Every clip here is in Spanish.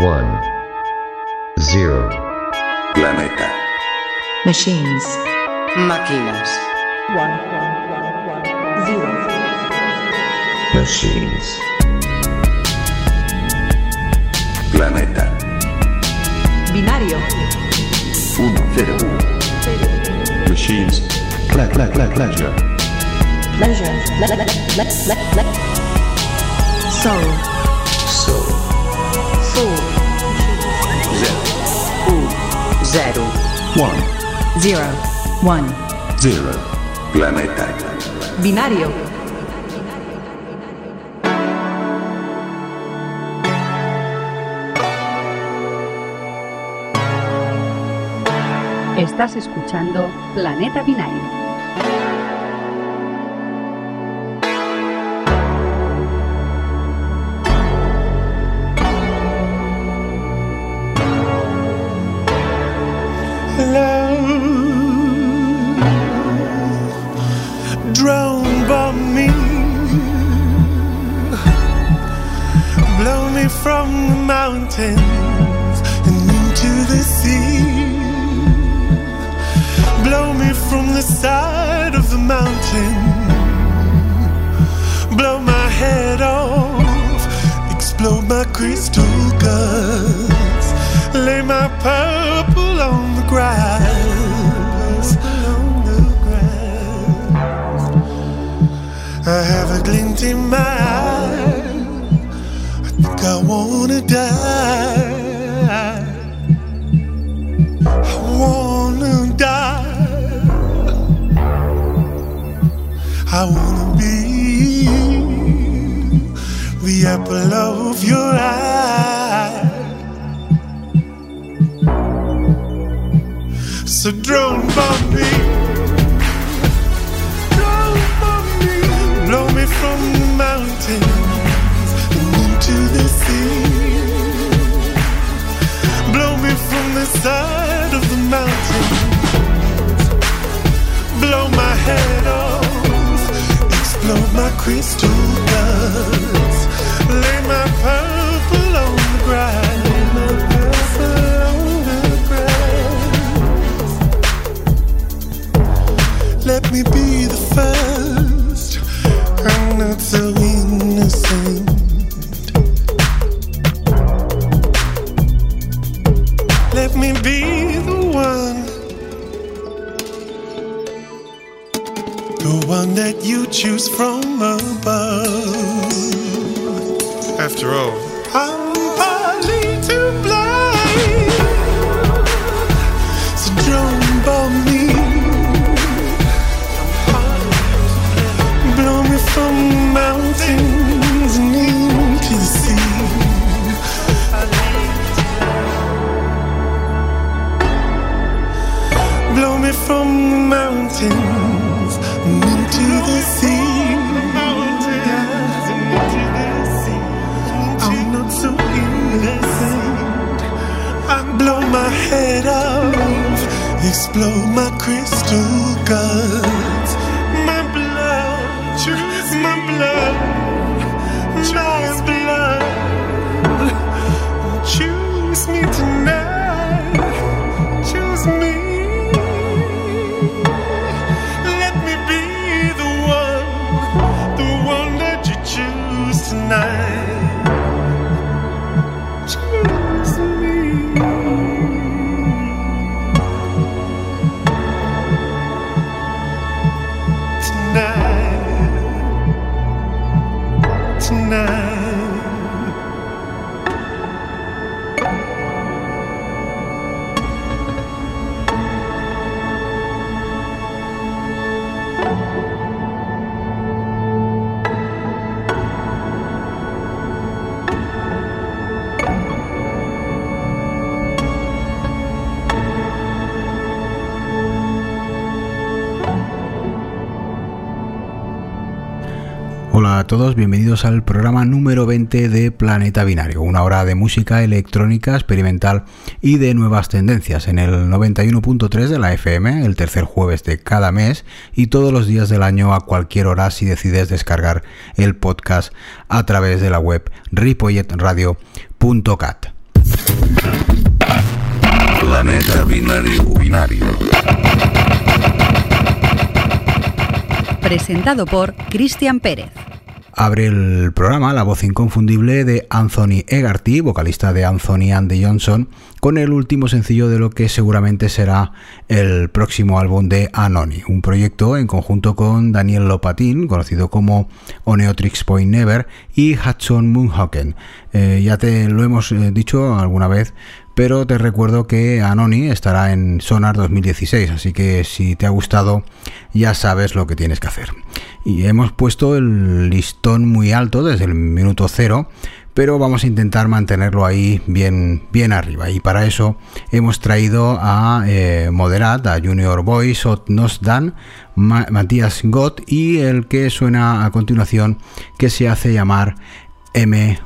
One. Zero. Planeta. Machines. Máquinas. One. Zero. Machines. Planeta. Binario. 1, 0, 1. Machines. Ple, ple, ple, pleasure. Pleasure. Le- le- le- le- le- Soul. Soul. Soul. Zero. 1, Zero. One. 0. Planeta. Binario. Estás escuchando Planeta Binario. I have a glint in my eye. I think I wanna die. I wanna die. I wanna be the apple of your eye. So drone bomb side of the mountain, blow my head off, explode my crystal guts, lay my purple on the grass. Lay my purple on the grass. Let me be the first. I'm not so innocent. One that you choose from above. After all, I'm partly to blame. So drone bomb me. Blow me from mountains and into the sea. Blow me from the mountains explode my crystal guts. My blood, my blood, blood. Choose me tonight. Todos, bienvenidos al programa número 20 de Planeta Binario, una hora de música electrónica experimental y de nuevas tendencias en el 91.3 de la FM, el tercer jueves de cada mes y todos los días del año a cualquier hora si decides descargar el podcast a través de la web ripolletradio.cat. Planeta Binario. Binario. Presentado por Cristian Pérez. Abre el programa la voz inconfundible de Anthony Egarty, vocalista de Anthony and the Johnson, con el último sencillo de lo que seguramente será el próximo álbum de Anony, un proyecto en conjunto con Daniel Lopatin, conocido como Oneotrix Point Never, y Hudson Moonhocken. Eh, ya te lo hemos eh, dicho alguna vez, pero te recuerdo que Anony estará en Sonar 2016, así que si te ha gustado ya sabes lo que tienes que hacer. Y hemos puesto el listón muy alto desde el minuto cero, pero vamos a intentar mantenerlo ahí bien, bien arriba. Y para eso hemos traído a eh, Moderat, a Junior Boys, Nos Dan, Matías Gott y el que suena a continuación que se hace llamar M.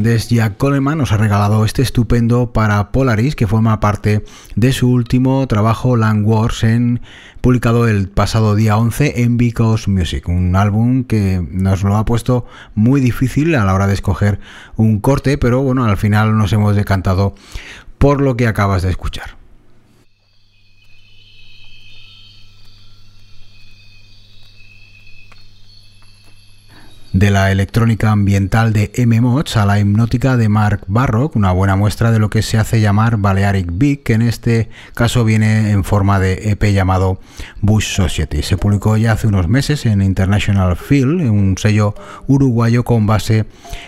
irlandés Jack Coleman nos ha regalado este estupendo para Polaris que forma parte de su último trabajo Land Wars en, publicado el pasado día 11 en Because Music, un álbum que nos lo ha puesto muy difícil a la hora de escoger un corte, pero bueno, al final nos hemos decantado por lo que acabas de escuchar. De la electrónica ambiental de M-Mods a la hipnótica de Mark Barrock, una buena muestra de lo que se hace llamar Balearic Big, que en este caso viene en forma de EP llamado Bush Society. Se publicó ya hace unos meses en International Feel, un sello uruguayo con base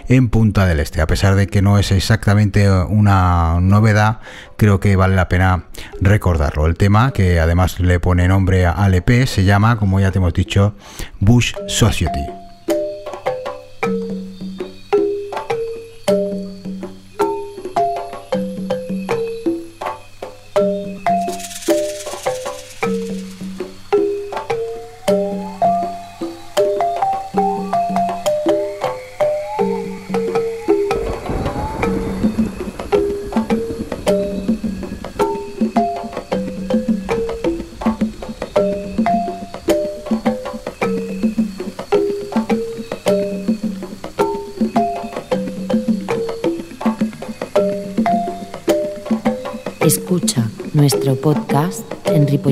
en Punta del Este. A pesar de que no es exactamente una novedad, creo que vale la pena recordarlo. El tema, que además le pone nombre al EP, se llama, como ya te hemos dicho, Bush Society.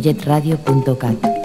En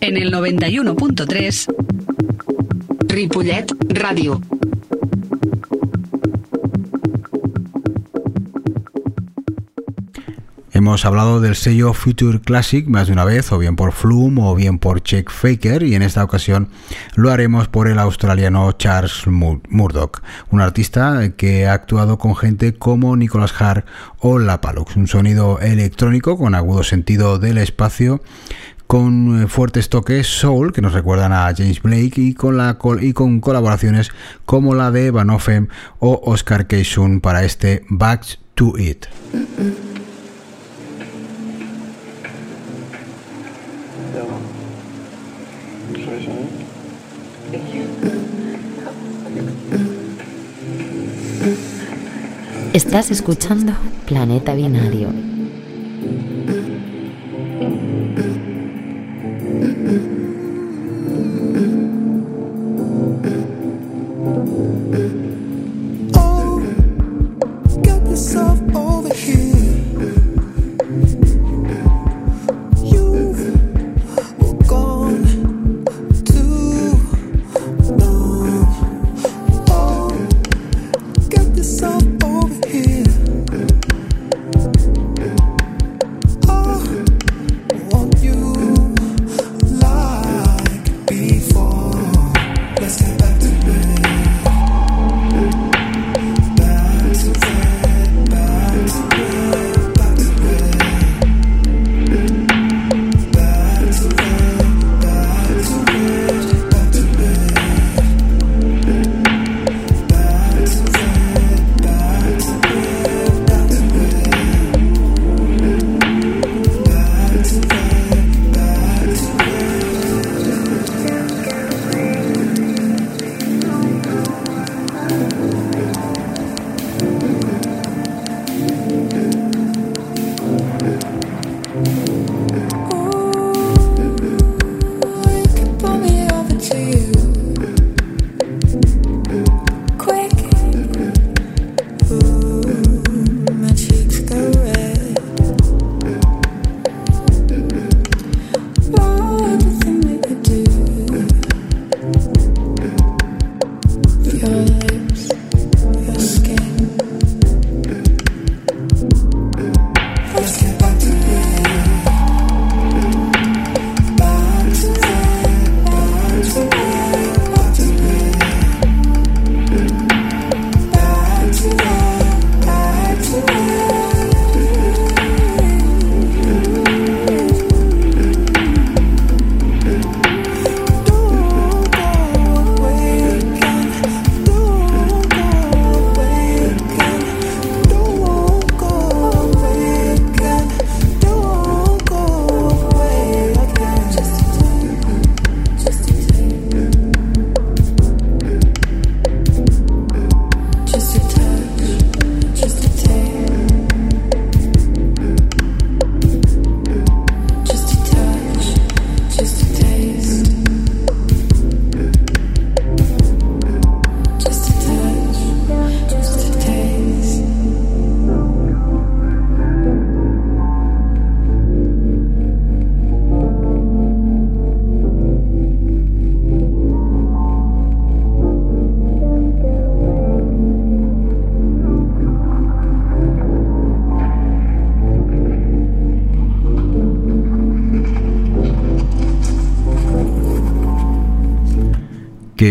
En el 91.3 Ripollet Radio. Hemos hablado del sello Future Classic más de una vez, o bien por Flume o bien por Check Faker, y en esta ocasión lo haremos por el australiano Charles Murdoch, un artista que ha actuado con gente como Nicholas Hart o La Palux, un sonido electrónico con agudo sentido del espacio con eh, fuertes toques soul que nos recuerdan a James Blake y con, la y con colaboraciones como la de Van Offem o Oscar Keisun para este Back to It. Estás escuchando Planeta Binario. myself over here.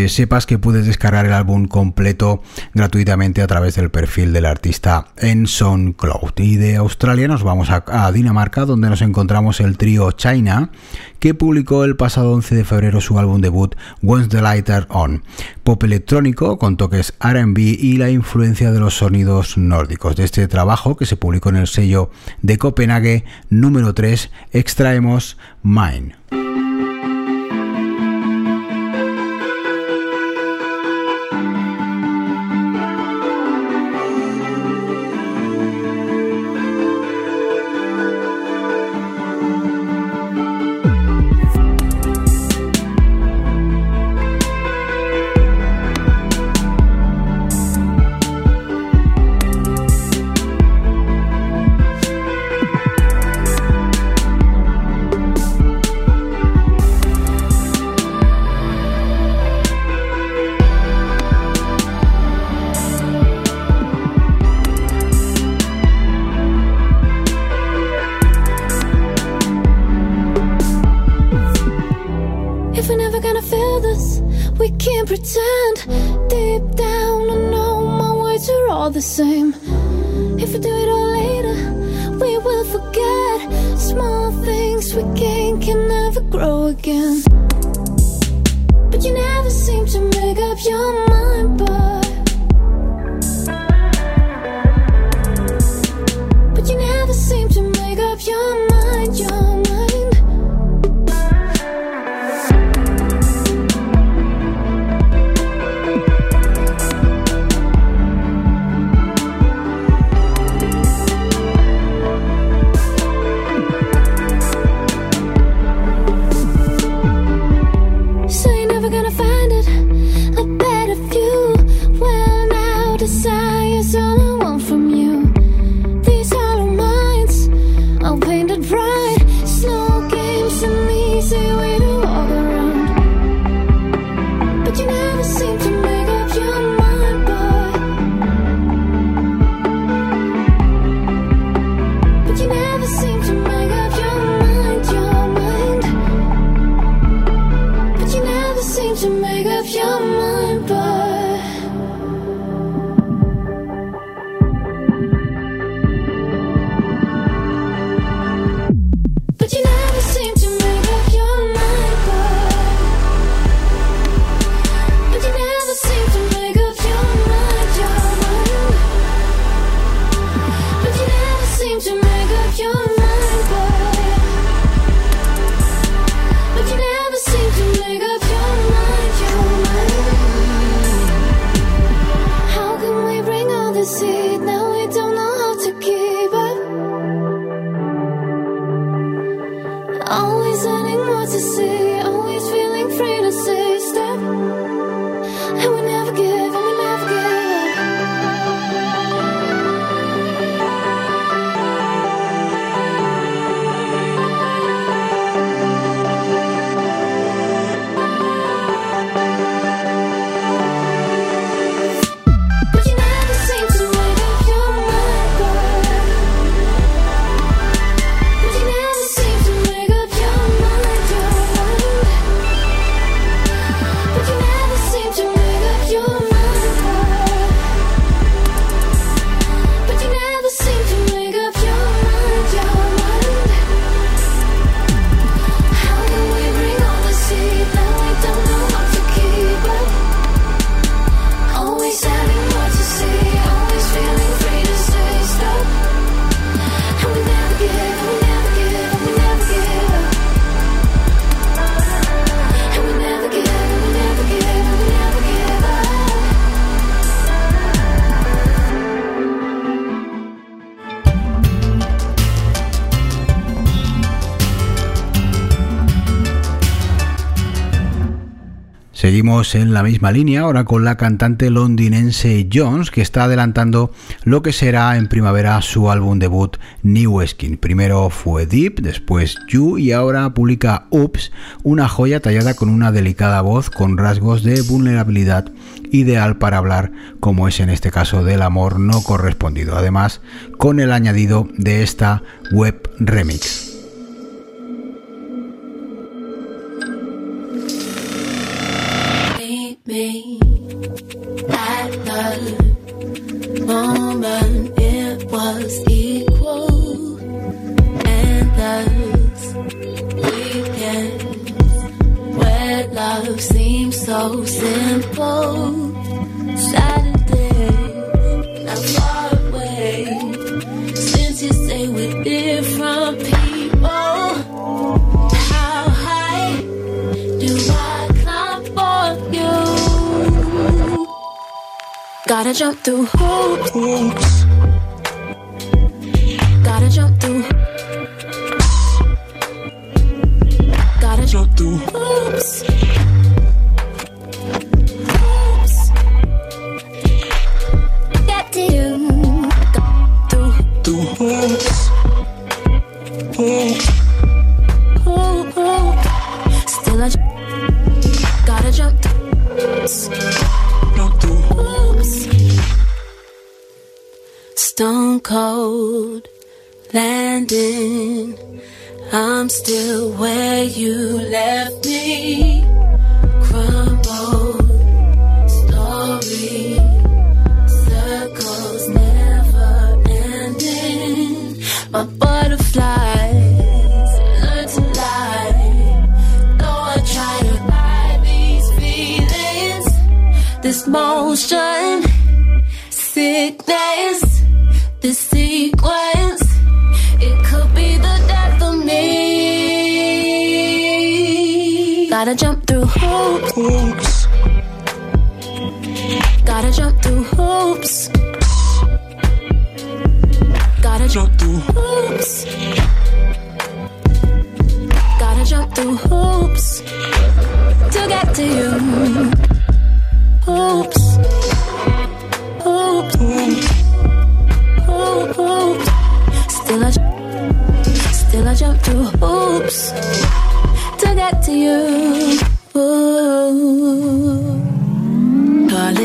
Sepas que puedes descargar el álbum completo gratuitamente a través del perfil del artista en SoundCloud. Y de Australia nos vamos a, a Dinamarca, donde nos encontramos el trío China, que publicó el pasado 11 de febrero su álbum debut Once the Lighter On, pop electrónico con toques RB y la influencia de los sonidos nórdicos. De este trabajo, que se publicó en el sello de Copenhague número 3, extraemos Mine. Seguimos en la misma línea ahora con la cantante londinense Jones que está adelantando lo que será en primavera su álbum debut New Skin. Primero fue Deep, después You y ahora publica Oops, una joya tallada con una delicada voz con rasgos de vulnerabilidad ideal para hablar como es en este caso del amor no correspondido. Además con el añadido de esta web remix. me. I the moment, it was equal. And those weekends where love seems so simple. Sad Gotta jump through hoops. Gotta jump through.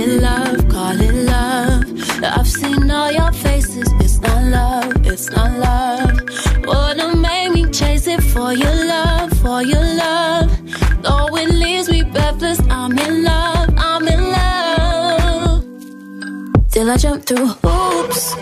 It love, call it love. I've seen all your faces. It's not love, it's not love. Wanna make me chase it for your love, for your love. Though it leaves me breathless, I'm in love, I'm in love. Till I jump through hoops,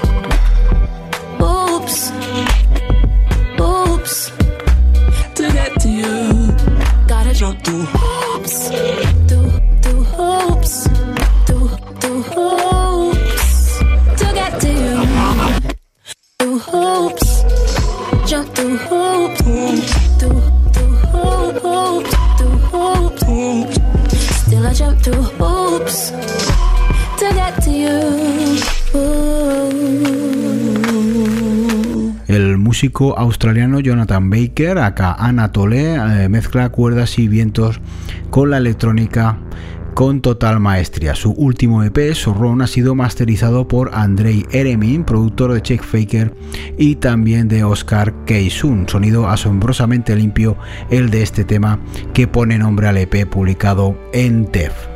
El músico australiano Jonathan Baker, acá Anatole, eh, mezcla cuerdas y vientos con la electrónica con total maestría. Su último EP, Sorron, ha sido masterizado por Andrei Eremin, productor de Check Faker y también de Oscar Keisun. Sonido asombrosamente limpio el de este tema que pone nombre al EP publicado en TEF.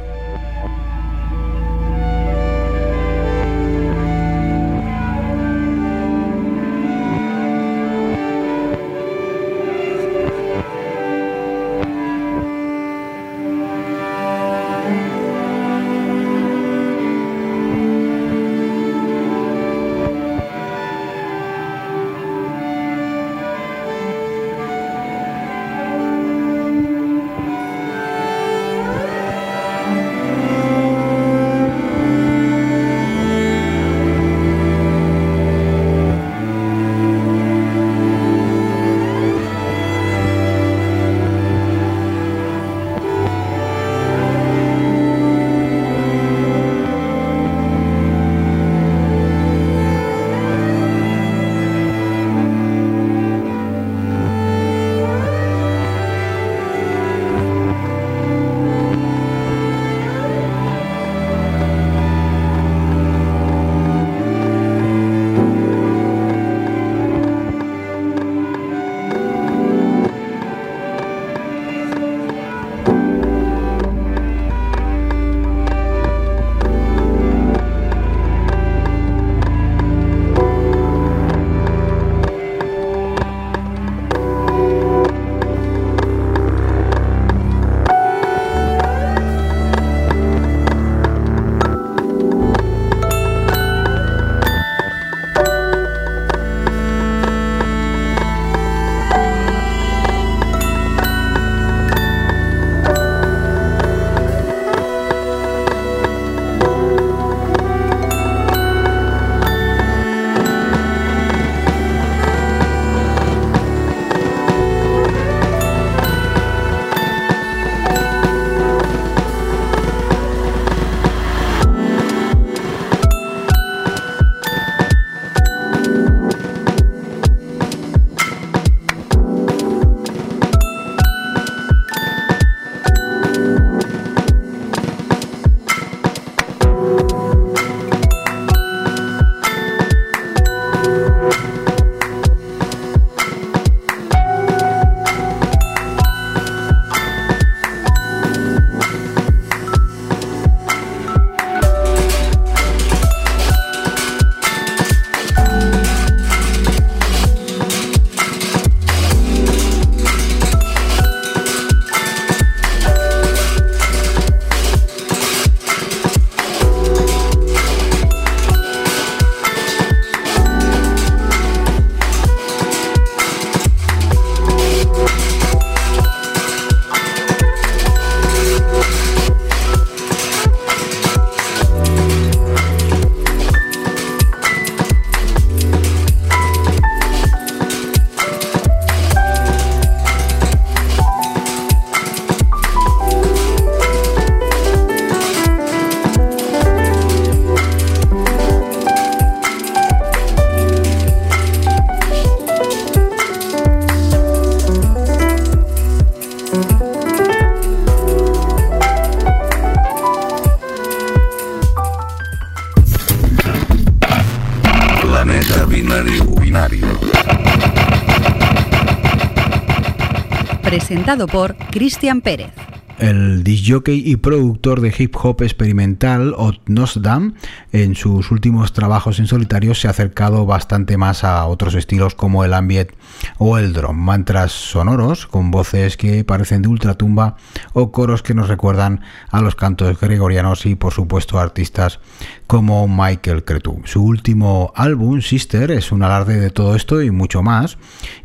Presentado por Cristian Pérez. El disjockey y productor de hip hop experimental Ot Nosdam en sus últimos trabajos en solitario se ha acercado bastante más a otros estilos como el ambient o el drum, mantras sonoros con voces que parecen de ultratumba o coros que nos recuerdan a los cantos gregorianos y por supuesto artistas como Michael Cretu. Su último álbum, Sister, es un alarde de todo esto y mucho más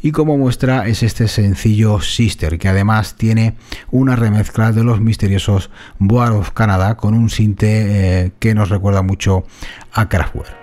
y como muestra es este sencillo Sister que además tiene una remezcla de los misteriosos Boar of Canada con un sinte eh, que nos recuerda mucho a Kraftwerk.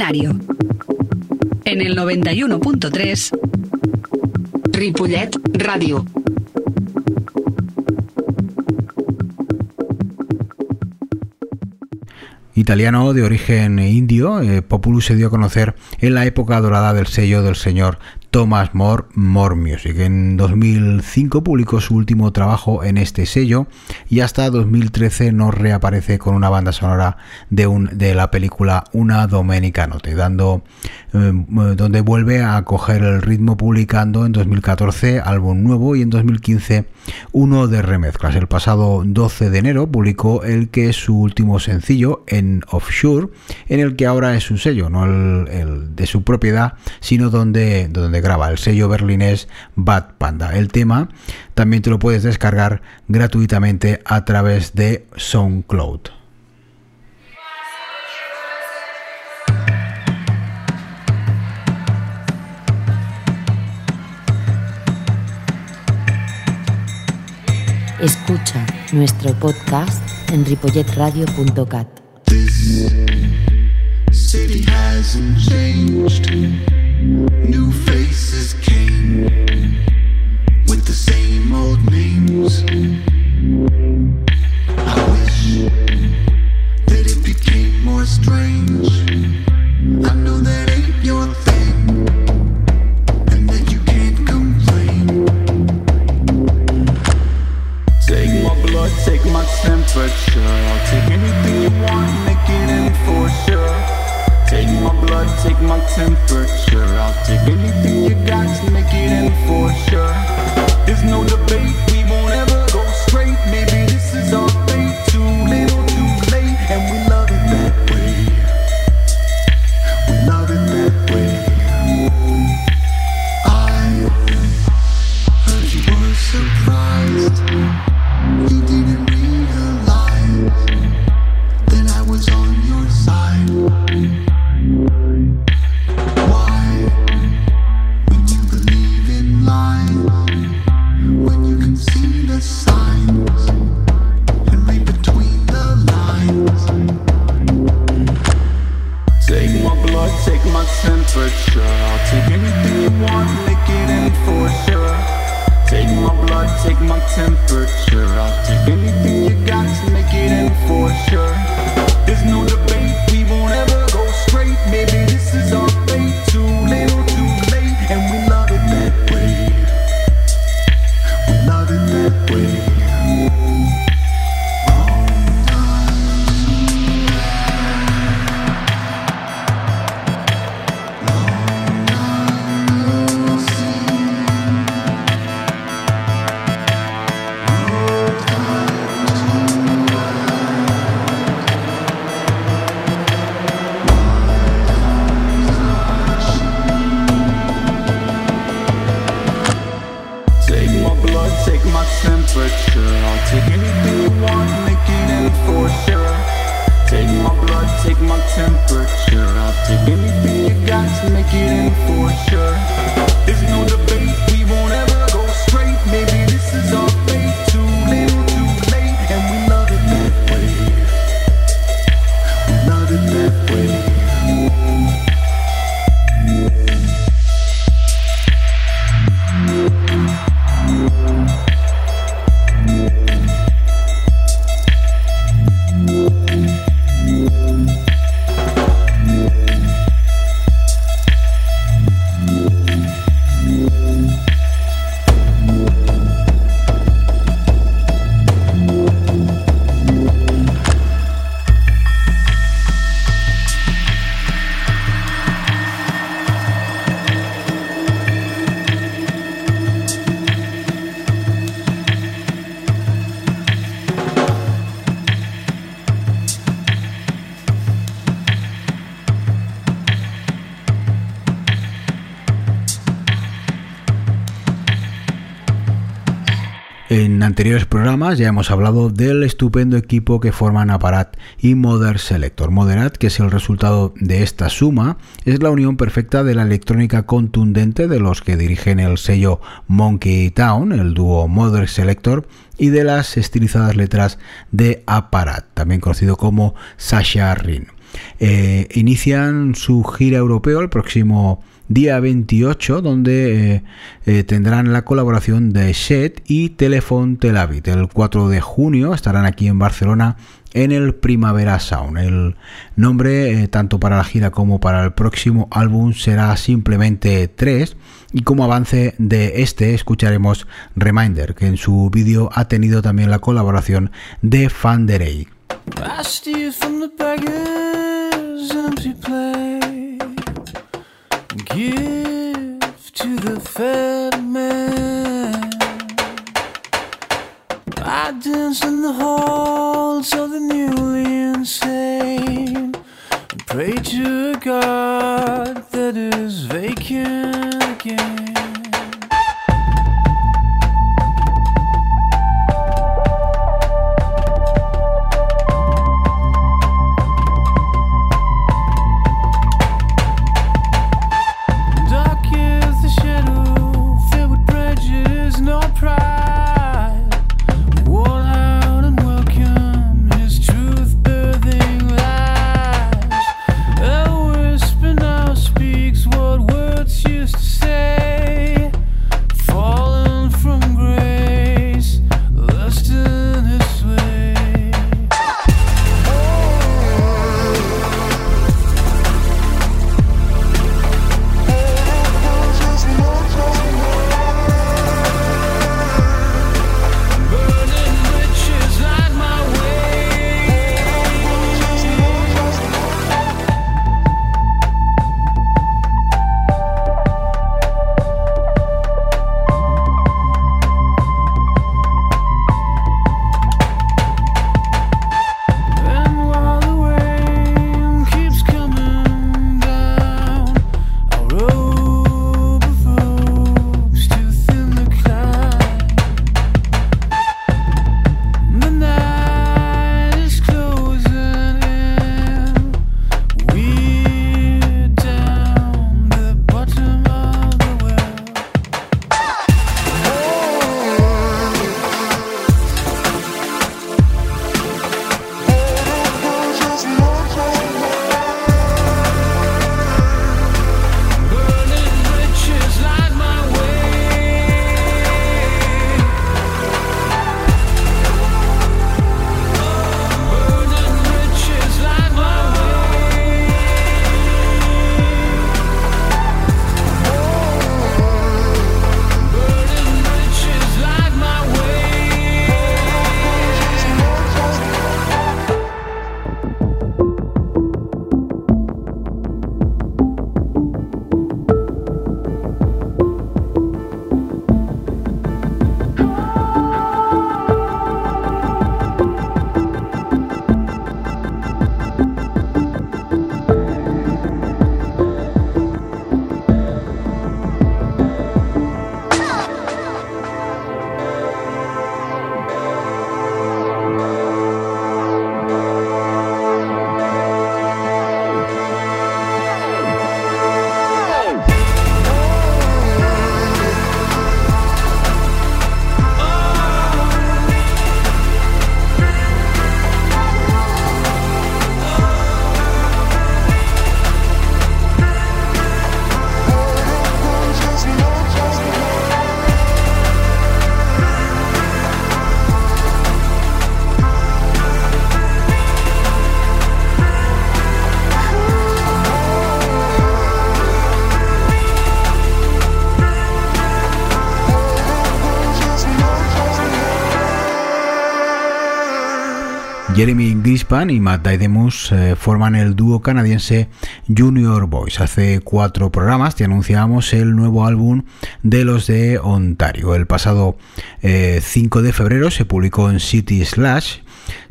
En el 91.3 Ripollet Ràdio. Italiano de origen indio, eh, Populus se dio a conocer en la época dorada del sello del señor Thomas More, More Music. En 2005 publicó su último trabajo en este sello y hasta 2013 nos reaparece con una banda sonora de, un, de la película Una Domenica Note, dando, eh, donde vuelve a coger el ritmo publicando en 2014 álbum nuevo y en 2015 uno de remezclas. El pasado 12 de enero publicó el que es su último sencillo en Offshore, en el que ahora es un sello, no el, el de su propiedad, sino donde, donde graba el sello berlinés Bad Panda. El tema también te lo puedes descargar gratuitamente a través de SoundCloud. Escucha nuestro podcast en ripolletradio.cat. City hasn't changed. New faces came with the same old names. I wish that it became more strange. I know that ain't your thing, and that you can't complain. Take my blood, take my temperature. I'll take anything you want, my blood, take my temperature. I'll take anything you got to make it enforcer. There's no debate, we won't ever go straight. Maybe En anteriores programas ya hemos hablado del estupendo equipo que forman Aparat y Modern Selector. Moderat, que es el resultado de esta suma, es la unión perfecta de la electrónica contundente de los que dirigen el sello Monkey Town, el dúo Modern Selector, y de las estilizadas letras de Aparat, también conocido como Sasha Rin. Eh, inician su gira europeo el próximo día 28, donde eh, eh, tendrán la colaboración de Shed y Telefon Tel Aviv. El 4 de junio estarán aquí en Barcelona en el Primavera Sound. El nombre, eh, tanto para la gira como para el próximo álbum, será simplemente 3. Y como avance de este, escucharemos Reminder, que en su vídeo ha tenido también la colaboración de Fanderey. I Give to the fed man. I dance in the halls of the newly insane. And pray to a God that is vacant again. Jeremy Grispan y Matt Daidemus eh, forman el dúo canadiense Junior Boys. Hace cuatro programas te anunciamos el nuevo álbum de los de Ontario. El pasado 5 eh, de febrero se publicó en City Slash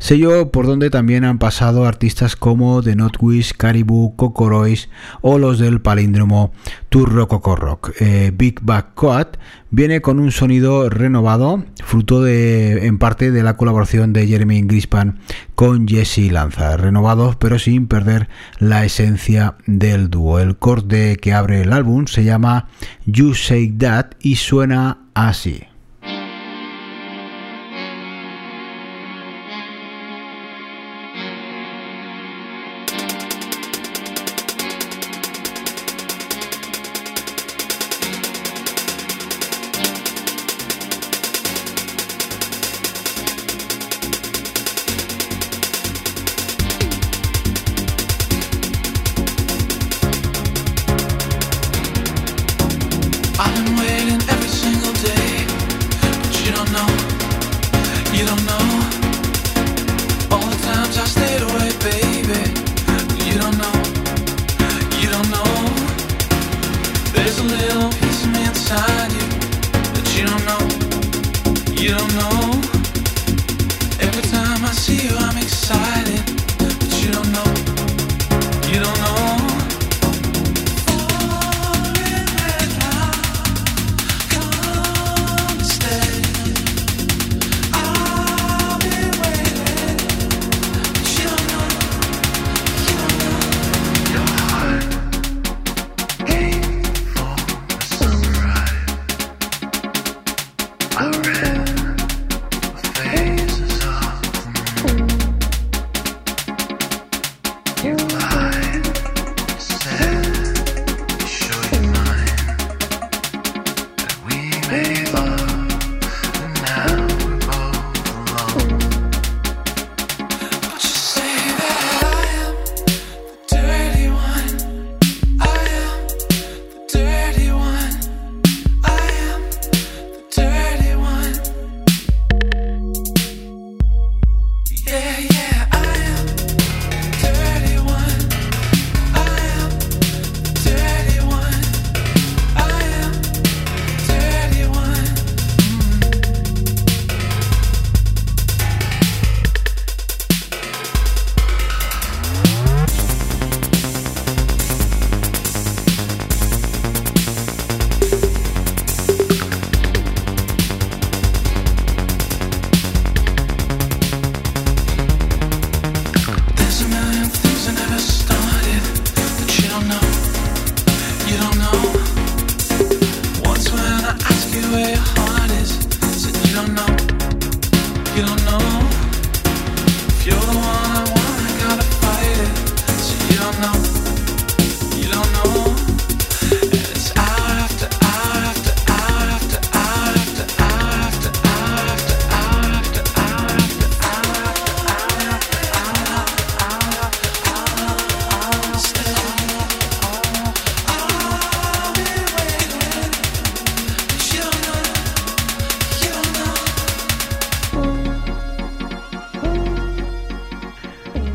sello por donde también han pasado artistas como The Notwish, Caribou, Cocorois o los del palíndromo Turro Rock. Eh, Big Back Coat viene con un sonido renovado, fruto de, en parte de la colaboración de Jeremy Grispan con Jesse Lanza, renovado pero sin perder la esencia del dúo. El corte que abre el álbum se llama You Say That y suena así.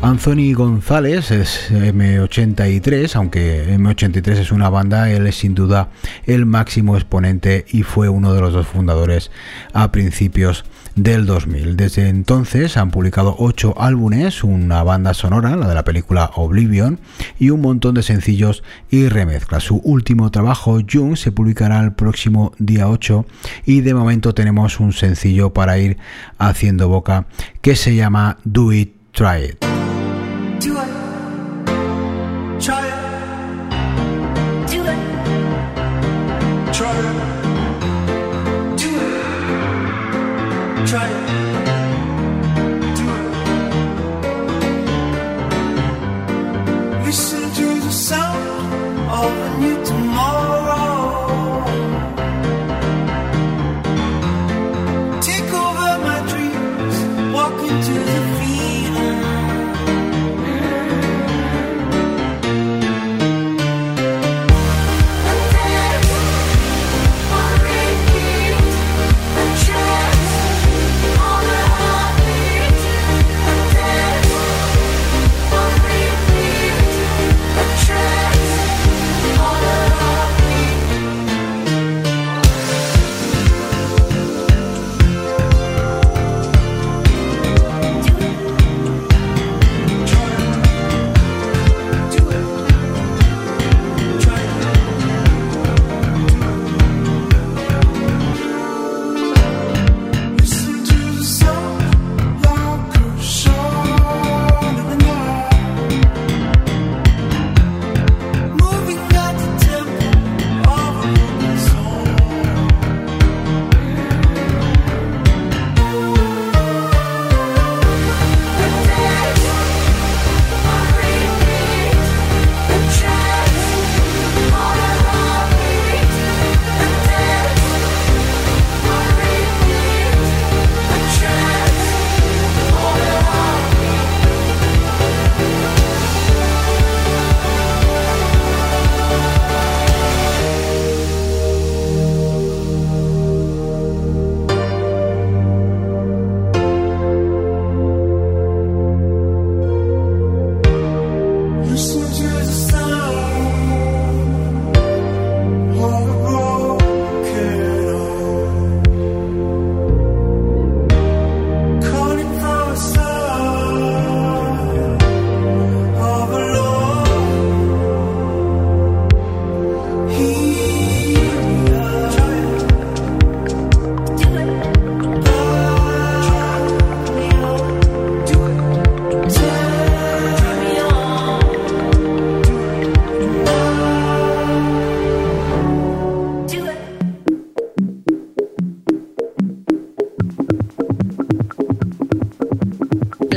Anthony González es M83, aunque M83 es una banda, él es sin duda el máximo exponente y fue uno de los dos fundadores a principios del 2000. Desde entonces han publicado ocho álbumes, una banda sonora, la de la película Oblivion, y un montón de sencillos y remezclas. Su último trabajo, Jung, se publicará el próximo día 8 y de momento tenemos un sencillo para ir haciendo boca que se llama Do It, Try It. Do it. Try it. Do it. Try it. Do it. Try it. Do it. Listen to the sound of a new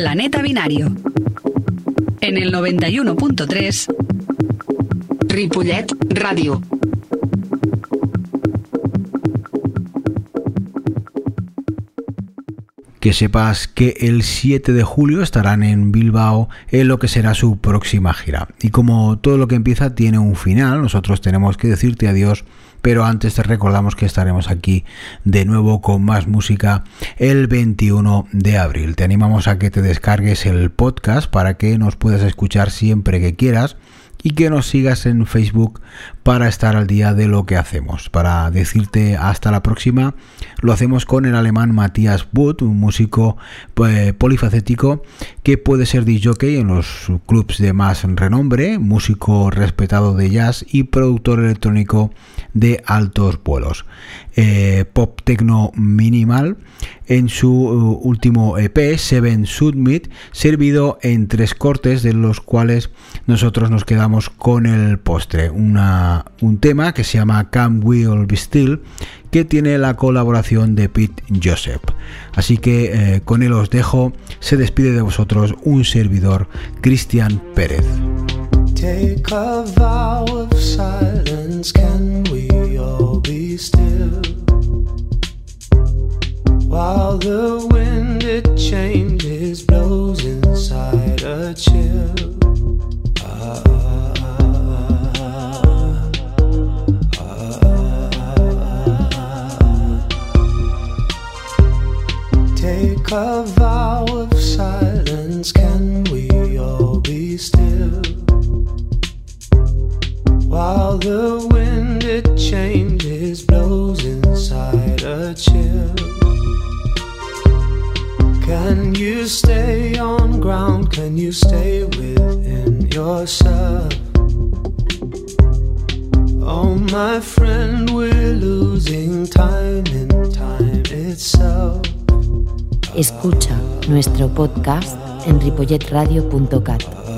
Planeta Binario. En el 91.3 Ripollet Ràdio. que sepas que el 7 de julio estarán en Bilbao en lo que será su próxima gira. Y como todo lo que empieza tiene un final, nosotros tenemos que decirte adiós, pero antes te recordamos que estaremos aquí de nuevo con más música el 21 de abril. Te animamos a que te descargues el podcast para que nos puedas escuchar siempre que quieras y que nos sigas en Facebook para estar al día de lo que hacemos. Para decirte hasta la próxima, lo hacemos con el alemán Matthias Wood, un músico pues, polifacético que puede ser disjockey en los clubs de más renombre, músico respetado de jazz y productor electrónico de altos vuelos. Eh, pop techno minimal en su uh, último EP, Seven Submit, servido en tres cortes, de los cuales nosotros nos quedamos con el postre. Una, un tema que se llama Can We All Be Still, que tiene la colaboración de Pete Joseph. Así que eh, con él os dejo, se despide de vosotros un servidor, Cristian Pérez. Take a vow of silence. Can we all be still? While the wind it changes, blows inside a chill. A vow of silence. Can we all be still? While the wind it changes, blows inside a chill. Can you stay on ground? Can you stay within yourself? Oh, my friend, Escucha nuestro podcast en ripolletradio.cat.